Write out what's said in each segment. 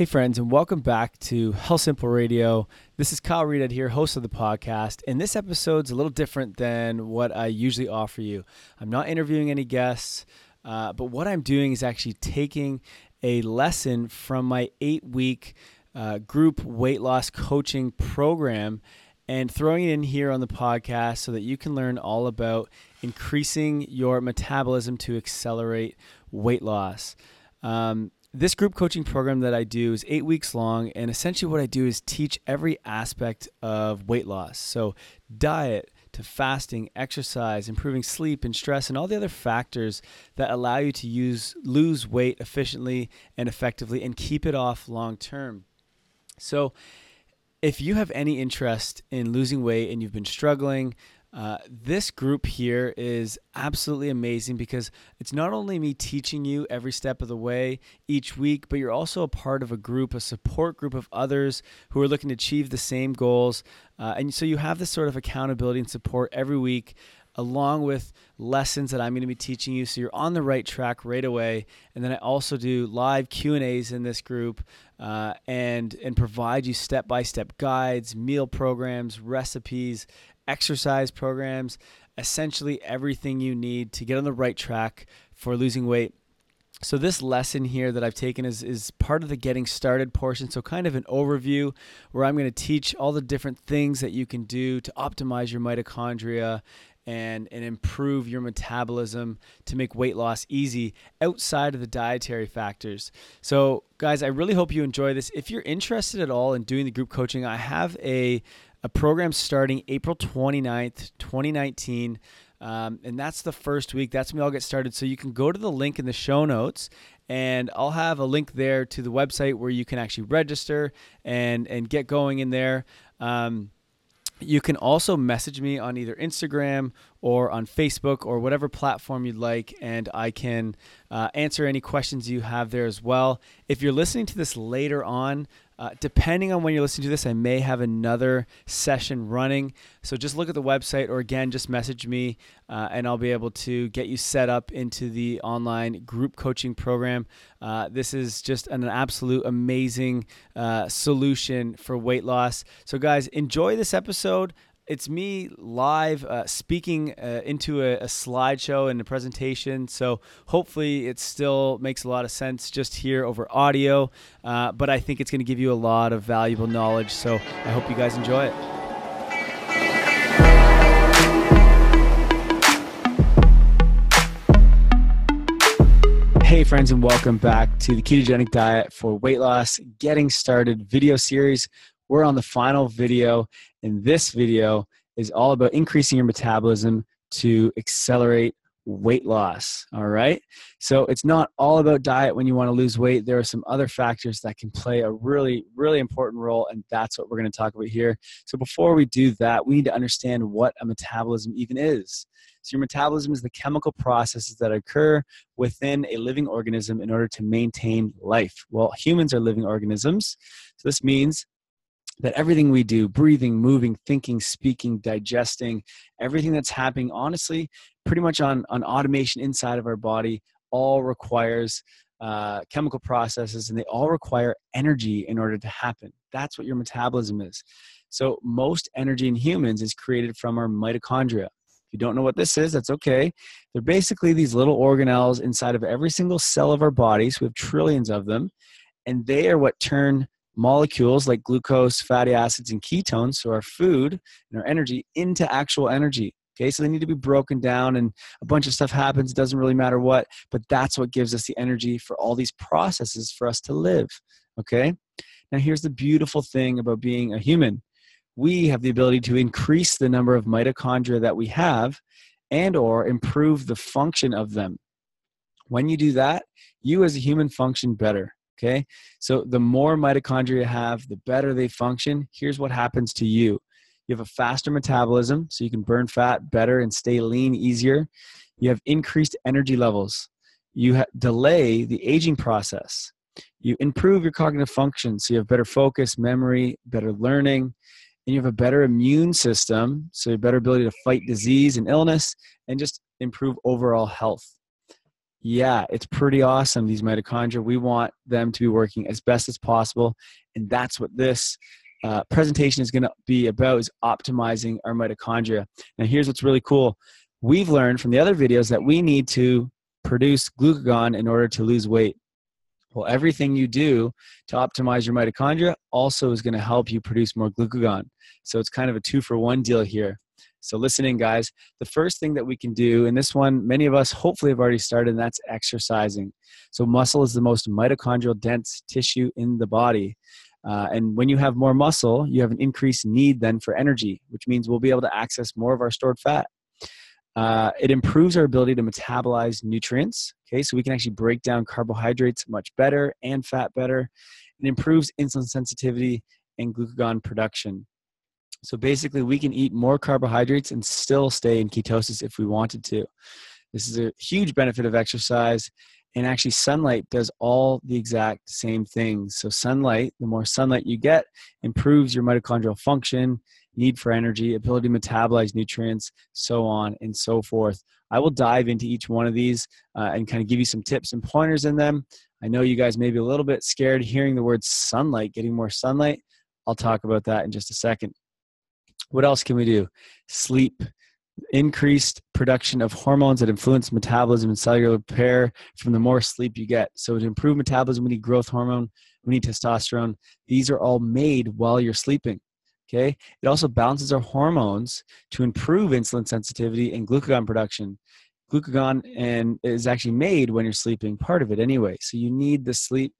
Hey, friends, and welcome back to Health Simple Radio. This is Kyle Reed here, host of the podcast. And this episode's a little different than what I usually offer you. I'm not interviewing any guests, uh, but what I'm doing is actually taking a lesson from my eight week uh, group weight loss coaching program and throwing it in here on the podcast so that you can learn all about increasing your metabolism to accelerate weight loss. Um, this group coaching program that I do is eight weeks long, and essentially what I do is teach every aspect of weight loss. So, diet to fasting, exercise, improving sleep and stress, and all the other factors that allow you to use lose weight efficiently and effectively and keep it off long term. So, if you have any interest in losing weight and you've been struggling, uh, this group here is absolutely amazing because it's not only me teaching you every step of the way each week, but you're also a part of a group, a support group of others who are looking to achieve the same goals. Uh, and so you have this sort of accountability and support every week along with lessons that I'm going to be teaching you so you're on the right track right away and then I also do live Q&As in this group uh, and and provide you step-by-step guides meal programs recipes exercise programs, essentially everything you need to get on the right track for losing weight. So this lesson here that I've taken is is part of the getting started portion. So kind of an overview where I'm going to teach all the different things that you can do to optimize your mitochondria and and improve your metabolism to make weight loss easy outside of the dietary factors. So guys, I really hope you enjoy this. If you're interested at all in doing the group coaching, I have a a program starting April 29th, 2019. Um, and that's the first week. That's when we all get started. So you can go to the link in the show notes, and I'll have a link there to the website where you can actually register and and get going in there. Um, you can also message me on either Instagram or on Facebook or whatever platform you'd like, and I can uh, answer any questions you have there as well. If you're listening to this later on, uh, depending on when you're listening to this, I may have another session running. So just look at the website or again, just message me uh, and I'll be able to get you set up into the online group coaching program. Uh, this is just an absolute amazing uh, solution for weight loss. So, guys, enjoy this episode it's me live uh, speaking uh, into a, a, slideshow and a presentation. So hopefully it still makes a lot of sense just here over audio. Uh, but I think it's going to give you a lot of valuable knowledge. So I hope you guys enjoy it. Hey, friends, and welcome back to the Ketogenic Diet for Weight Loss Getting Started video series. We're on the final video, and this video is all about increasing your metabolism to accelerate weight loss. All right. So it's not all about diet when you want to lose weight. There are some other factors that can play a really, really important role. And that's what we're going to talk about here. So before we do that, we need to understand what a metabolism even is. So your metabolism is the chemical processes that occur within a living organism in order to maintain life. Well, humans are living organisms. So this means that everything we do breathing moving thinking speaking digesting everything that's happening honestly pretty much on on automation inside of our body all requires uh, chemical processes and they all require energy in order to happen. That's what your metabolism is. So most energy in humans is created from our mitochondria. If you don't know what this is that's okay. They're basically these little organelles inside of every single cell of our bodies. We have trillions of them and they are what turn molecules like glucose, fatty acids, and ketones, so our food and our energy, into actual energy. Okay, so they need to be broken down, and a bunch of stuff happens. It doesn't really matter what, but that's what gives us the energy for all these processes for us to live. Okay, now here's the beautiful thing about being a human we have the ability to increase the number of mitochondria that we have and or improve the function of them when you do that you as a human function better Okay. So the more mitochondria you have, the better they function. Here's what happens to you you have a faster metabolism, so you can burn fat better and stay lean easier. You have increased energy levels. You ha- delay the aging process. You improve your cognitive function, so you have better focus, memory, better learning, and you have a better immune system, so have better ability to fight disease and illness, and just improve overall health. Yeah, it's pretty awesome. These mitochondria, we want them to be working as best as possible. And that's what this uh, presentation is going to be about is optimizing our mitochondria. Now, here's what's really cool. We've learned from the other videos that we need to produce glucagon in order to lose weight. Well, everything you do to optimize your mitochondria also is going to help you produce more glucagon. So it's kind of a two for one deal here. So, listening, guys, the first thing that we can do, and this one, many of us hopefully have already started, and that's exercising. So, muscle is the most mitochondrial dense tissue in the body. Uh, and when you have more muscle, you have an increased need then for energy, which means we'll be able to access more of our stored fat. Uh, it improves our ability to metabolize nutrients. Okay, so we can actually break down carbohydrates much better and fat better. It improves insulin sensitivity and glucagon production. So basically, we can eat more carbohydrates and still stay in ketosis if we wanted to. This is a huge benefit of exercise. And actually, sunlight does all the exact same things. So, sunlight, the more sunlight you get, improves your mitochondrial function, need for energy, ability to metabolize nutrients, so on and so forth. I will dive into each one of these uh, and kind of give you some tips and pointers in them. I know you guys may be a little bit scared hearing the word sunlight, getting more sunlight. I'll talk about that in just a second. What else can we do? Sleep, increased production of hormones that influence metabolism and cellular repair from the more sleep you get. So to improve metabolism, we need growth hormone, we need testosterone. These are all made while you're sleeping. Okay. It also balances our hormones to improve insulin sensitivity and glucagon production. Glucagon and is actually made when you're sleeping, part of it anyway. So you need the sleep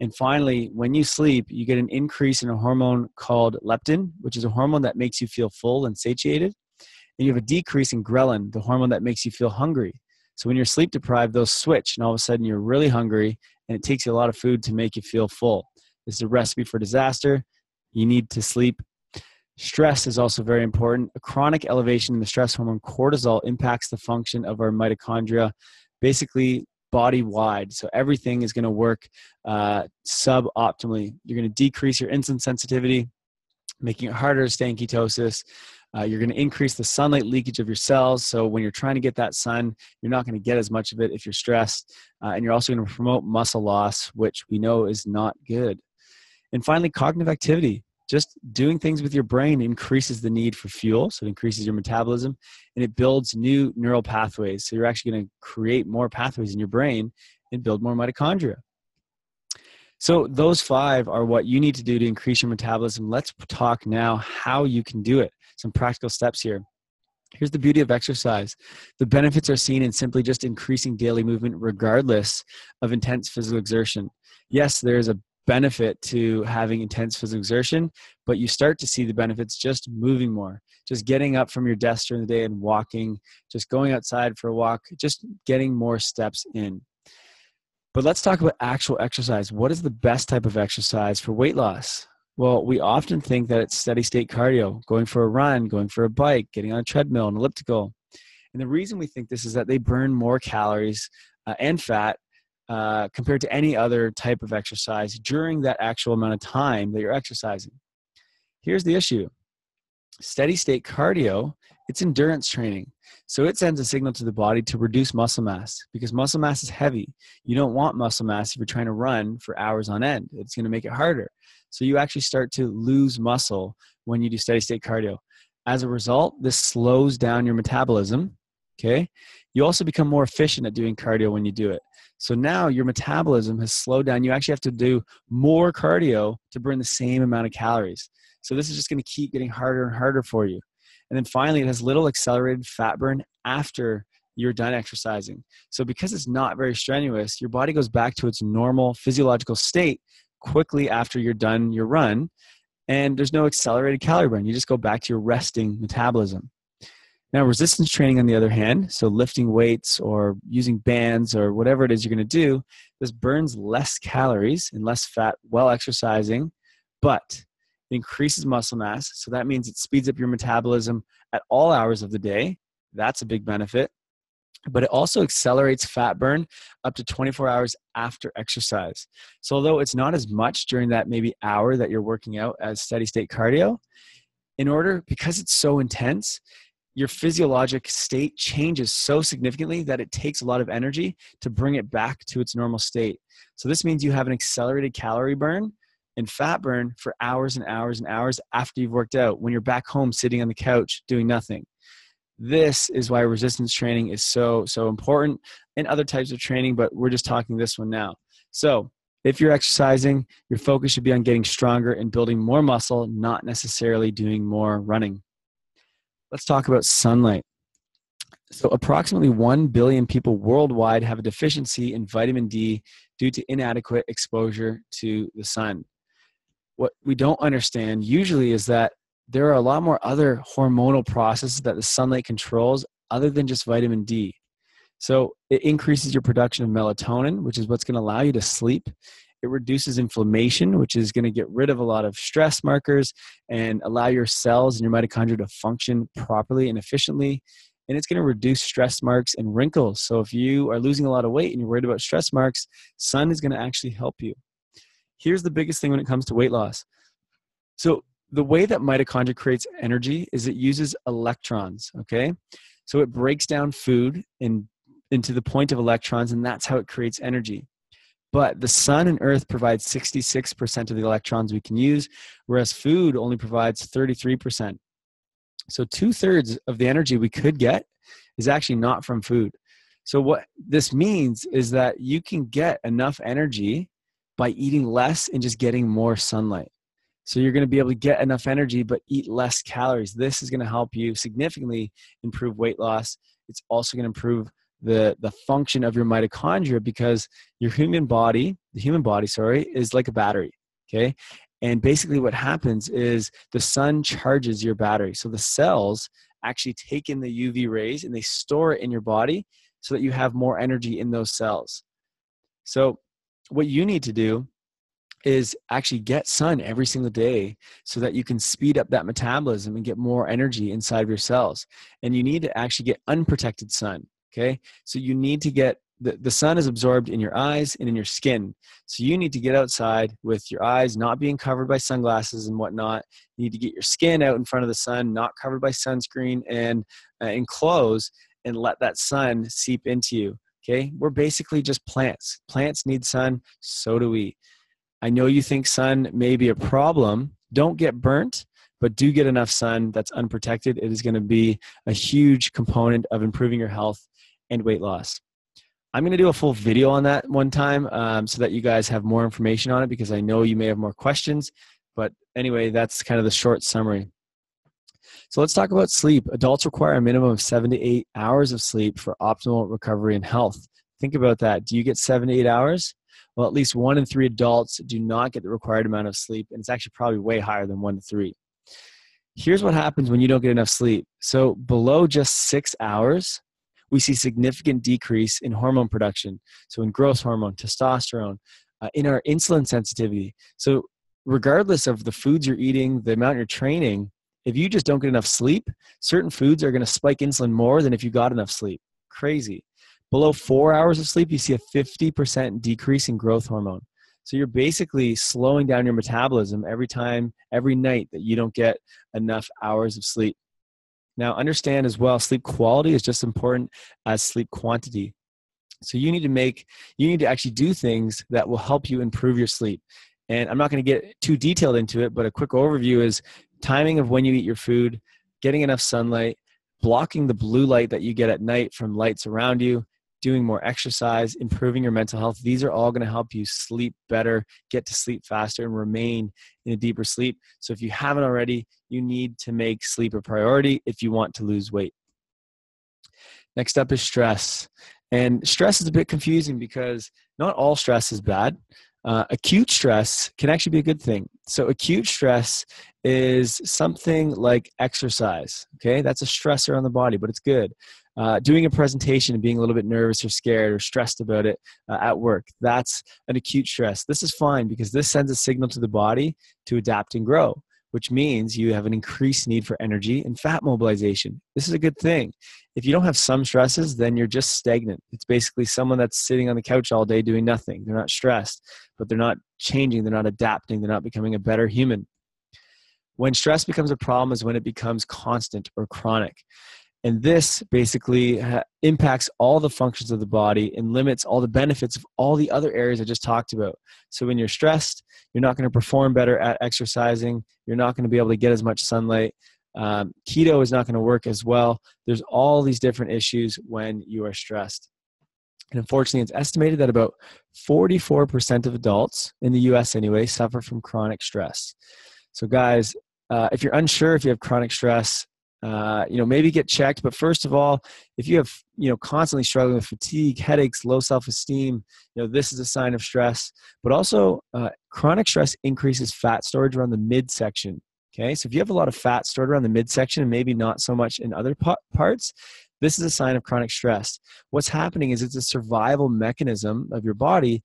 and finally, when you sleep, you get an increase in a hormone called leptin, which is a hormone that makes you feel full and satiated. And you have a decrease in ghrelin, the hormone that makes you feel hungry. So when you're sleep deprived, those switch, and all of a sudden you're really hungry, and it takes you a lot of food to make you feel full. This is a recipe for disaster. You need to sleep. Stress is also very important. A chronic elevation in the stress hormone cortisol impacts the function of our mitochondria, basically body wide. So everything is going to work uh, suboptimally. You're going to decrease your insulin sensitivity, making it harder to stay in ketosis. Uh, you're going to increase the sunlight leakage of your cells. So when you're trying to get that sun, you're not going to get as much of it if you're stressed. Uh, and you're also going to promote muscle loss, which we know is not good. And finally, cognitive activity just doing things with your brain increases the need for fuel so it increases your metabolism and it builds new neural pathways so you're actually going to create more pathways in your brain and build more mitochondria so those five are what you need to do to increase your metabolism let's talk now how you can do it some practical steps here Here's the beauty of exercise. The benefits are seen in simply just increasing daily movement, regardless of intense physical exertion. Yes, there is a benefit to having intense physical exertion, but you start to see the benefits just moving more, just getting up from your desk during the day and walking, just going outside for a walk, just getting more steps in. But let's talk about actual exercise. What is the best type of exercise for weight loss? Well, we often think that it's steady state cardio, going for a run, going for a bike, getting on a treadmill, an elliptical. And the reason we think this is that they burn more calories uh, and fat uh, compared to any other type of exercise during that actual amount of time that you're exercising. Here's the issue steady state cardio, it's endurance training. So it sends a signal to the body to reduce muscle mass because muscle mass is heavy. You don't want muscle mass if you're trying to run for hours on end. It's going to make it harder. So you actually start to lose muscle when you do steady state cardio. As a result, this slows down your metabolism. Okay. You also become more efficient at doing cardio when you do it. So now your metabolism has slowed down. You actually have to do more cardio to burn the same amount of calories. So this is just going to keep getting harder and harder for you. And then finally, it has little accelerated fat burn after you're done exercising. So because it's not very strenuous, your body goes back to its normal physiological state quickly after you're done your run. And there's no accelerated calorie burn. You just go back to your resting metabolism. Now, resistance training, on the other hand, so lifting weights or using bands or whatever it is you're going to do, this burns less calories and less fat while exercising, but it increases muscle mass. So that means it speeds up your metabolism at all hours of the day. That's a big benefit. But it also accelerates fat burn up to 24 hours after exercise. So, although it's not as much during that maybe hour that you're working out as steady state cardio, in order, because it's so intense, your physiologic state changes so significantly that it takes a lot of energy to bring it back to its normal state. So this means you have an accelerated calorie burn and fat burn for hours and hours and hours after you've worked out when you're back home sitting on the couch doing nothing. This is why resistance training is so so important and other types of training, but we're just talking this one now. So, if you're exercising, your focus should be on getting stronger and building more muscle, not necessarily doing more running. Let's talk about sunlight. So, approximately 1 billion people worldwide have a deficiency in vitamin D due to inadequate exposure to the sun. What we don't understand usually is that there are a lot more other hormonal processes that the sunlight controls other than just vitamin D. So, it increases your production of melatonin, which is what's going to allow you to sleep. It reduces inflammation, which is going to get rid of a lot of stress markers and allow your cells and your mitochondria to function properly and efficiently. And it's going to reduce stress marks and wrinkles. So if you are losing a lot of weight and you're worried about stress marks, sun is going to actually help you. Here's the biggest thing when it comes to weight loss. So the way that mitochondria creates energy is it uses electrons, okay? So it breaks down food in, into the point of electrons, and that's how it creates energy. But the sun and earth provide 66% of the electrons we can use, whereas food only provides 33%. So two thirds of the energy we could get is actually not from food. So what this means is that you can get enough energy by eating less and just getting more sunlight. So you're going to be able to get enough energy but eat less calories. This is going to help you significantly improve weight loss. It's also going to improve the the function of your mitochondria because your human body the human body sorry is like a battery okay? And basically what happens is the sun charges your battery. So the cells actually take in the uv rays and they store it in your body so that you have more energy in those cells. So what you need to do is actually get sun every single day so that you can speed up that metabolism and get more energy inside of your cells. And you need to actually get unprotected sun Okay. So you need to get the, the sun is absorbed in your eyes and in your skin. So you need to get outside with your eyes not being covered by sunglasses and whatnot. You need to get your skin out in front of the sun, not covered by sunscreen and uh, in clothes, and let that sun seep into you. Okay. We're basically just plants. Plants need sun. So do we. I know you think sun may be a problem. Don't get burnt but do get enough sun that's unprotected. It is going to be a huge component of improving your health and weight loss. I'm going to do a full video on that one time um, so that you guys have more information on it because I know you may have more questions. But anyway, that's kind of the short summary. So let's talk about sleep. Adults require a minimum of seven to eight hours of sleep for optimal recovery and health. Think about that. Do you get seven to eight hours? Well, at least one in three adults do not get the required amount of sleep, and it's actually probably way higher than one to three. Here's what happens when you don't get enough sleep. So, below just six hours, we see significant decrease in hormone production. So in growth hormone, testosterone, uh, in our insulin sensitivity. So regardless of the foods you're eating, the amount you're training, if you just don't get enough sleep, certain foods are going to spike insulin more than if you got enough sleep. Crazy. Below four hours of sleep, you see a 50% decrease in growth hormone. So you're basically slowing down your metabolism every time, every night that you don't get enough hours of sleep. Now, understand as well, sleep quality is just as important as sleep quantity. So you need to make, you need to actually do things that will help you improve your sleep. And I'm not going to get too detailed into it, but a quick overview is timing of when you eat your food, getting enough sunlight, blocking the blue light that you get at night from lights around you, doing more exercise, improving your mental health. These are all going to help you sleep better, get to sleep faster, and remain in a deeper sleep. So if you haven't already, you need to make sleep a priority if you want to lose weight. Next up is stress. And stress is a bit confusing because not all stress is bad. Uh, acute stress can actually be a good thing. So, acute stress is something like exercise. Okay, that's a stressor on the body, but it's good uh, doing a presentation and being a little bit nervous or scared or stressed about it uh, at work. That's an acute stress. This is fine because this sends a signal to the body to adapt and grow which means you have an increased need for energy and fat mobilization. This is a good thing. If you don't have some stresses then you're just stagnant. It's basically someone that's sitting on the couch all day doing nothing. They're not stressed but they're not changing. They're not adapting. They're not becoming a better human. When stress becomes a problem is when it becomes constant or chronic And this basically impacts all the functions of the body and limits all the benefits of all the other areas I just talked about. So when you're stressed, you're not going to perform better at exercising. You're not going to be able to get as much sunlight. Um, keto is not going to work as well. There's all these different issues when you are stressed. And unfortunately, it's estimated that about 44% of adults in the US anyway suffer from chronic stress. So, guys, uh, if you're unsure if you have chronic stress, uh, you know maybe get checked. But first of all if you have you know constantly struggling with fatigue headaches low self-esteem you know this is a sign of stress. But also uh, chronic stress increases fat storage around the midsection okay? So if you have a lot of fat stored around the midsection and maybe not so much in other parts this is a sign of chronic stress. What's happening is it's a survival mechanism of your body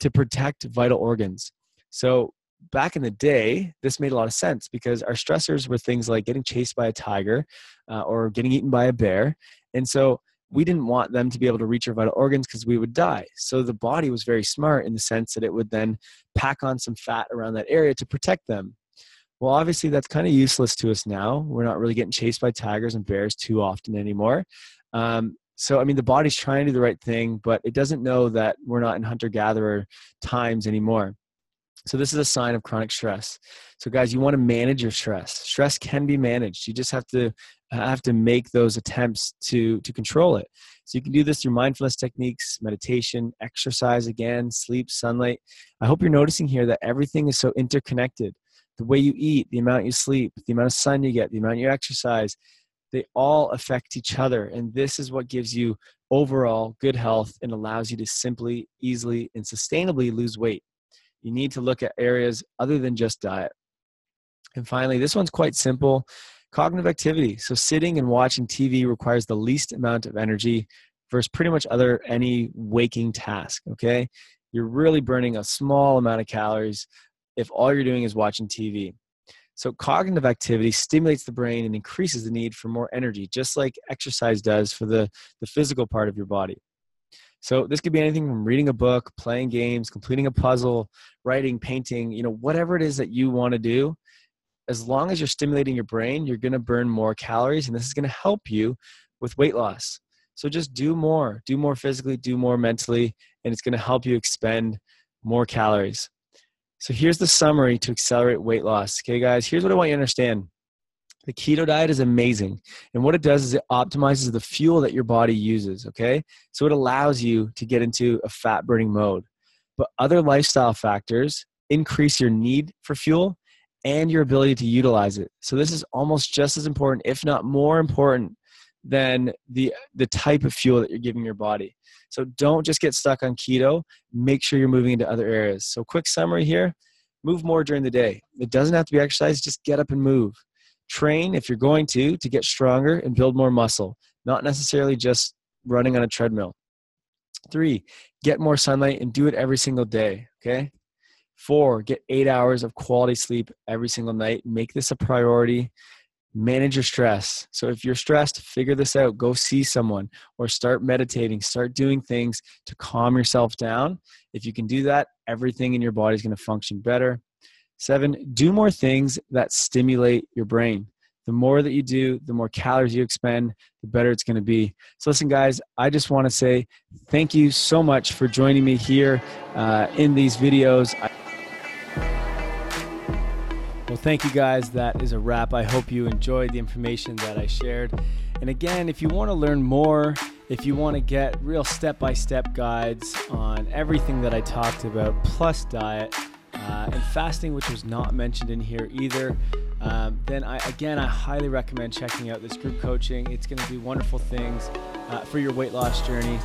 to protect vital organs. So back in the day, this made a lot of sense because our stressors were things like getting chased by a tiger uh, or getting eaten by a bear. And so we didn't want them to be able to reach our vital organs because we would die. So the body was very smart in the sense that it would then pack on some fat around that area to protect them. Well, obviously, that's kind of useless to us now. We're not really getting chased by tigers and bears too often anymore. Um, so, I mean, the body's trying to do the right thing, but it doesn't know that we're not in hunter gatherer times anymore. So this is a sign of chronic stress. So guys, you want to manage your stress. Stress can be managed. You just have to have to make those attempts to to control it. So you can do this through mindfulness techniques, meditation, exercise again, sleep, sunlight. I hope you're noticing here that everything is so interconnected. The way you eat, the amount you sleep, the amount of sun you get, the amount you exercise, they all affect each other and this is what gives you overall good health and allows you to simply, easily and sustainably lose weight you need to look at areas other than just diet. And finally, this one's quite simple cognitive activity. So, sitting and watching TV requires the least amount of energy versus pretty much other any waking task. Okay. You're really burning a small amount of calories if all you're doing is watching TV. So, cognitive activity stimulates the brain and increases the need for more energy, just like exercise does for the, the physical part of your body. So this could be anything from reading a book, playing games, completing a puzzle, writing, painting, you know, whatever it is that you want to do. As long as you're stimulating your brain, you're going to burn more calories and this is going to help you with weight loss. So just do more, do more physically, do more mentally, and it's going to help you expend more calories. So here's the summary to accelerate weight loss. Okay, guys, here's what I want you to understand. The keto diet is amazing. And what it does is it optimizes the fuel that your body uses, okay? So it allows you to get into a fat burning mode. But other lifestyle factors increase your need for fuel and your ability to utilize it. So this is almost just as important, if not more important, than the the type of fuel that you're giving your body. So don't just get stuck on keto. Make sure you're moving into other areas. So quick summary here: move more during the day. It doesn't have to be exercise. Just get up and move. Train if you're going to to get stronger and build more muscle, not necessarily just running on a treadmill. Three, get more sunlight and do it every single day. Okay. Four, get eight hours of quality sleep every single night. Make this a priority. Manage your stress. So if you're stressed, figure this out. Go see someone or start meditating. Start doing things to calm yourself down. If you can do that, everything in your body is going to function better. Seven, do more things that stimulate your brain. The more that you do, the more calories you expend, the better it's going to be. So, listen, guys, I just want to say thank you so much for joining me here uh, in these videos. Well, thank you guys. That is a wrap. I hope you enjoyed the information that I shared. And again, if you want to learn more, if you want to get real step by step guides on everything that I talked about, plus diet, uh, and fasting, which was not mentioned in here either, um, then I, again, I highly recommend checking out this group coaching. It's going to do wonderful things uh, for your weight loss journey.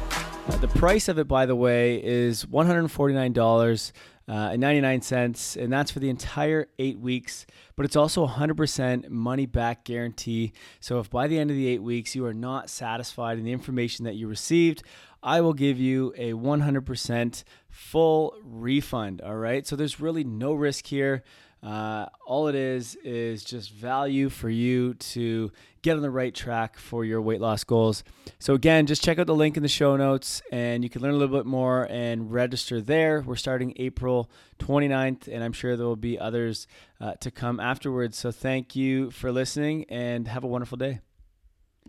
Uh, the price of it, by the way, is $149 uh, and 99 cents, and that's for the entire eight weeks. But it's also 100% money back guarantee. So if by the end of the eight weeks you are not satisfied in the information that you received, I will give you a 100% full refund. All right. So there's really no risk here. Uh, all it is is just value for you to get on the right track for your weight loss goals. So, again, just check out the link in the show notes and you can learn a little bit more and register there. We're starting April 29th, and I'm sure there will be others uh, to come afterwards. So, thank you for listening and have a wonderful day.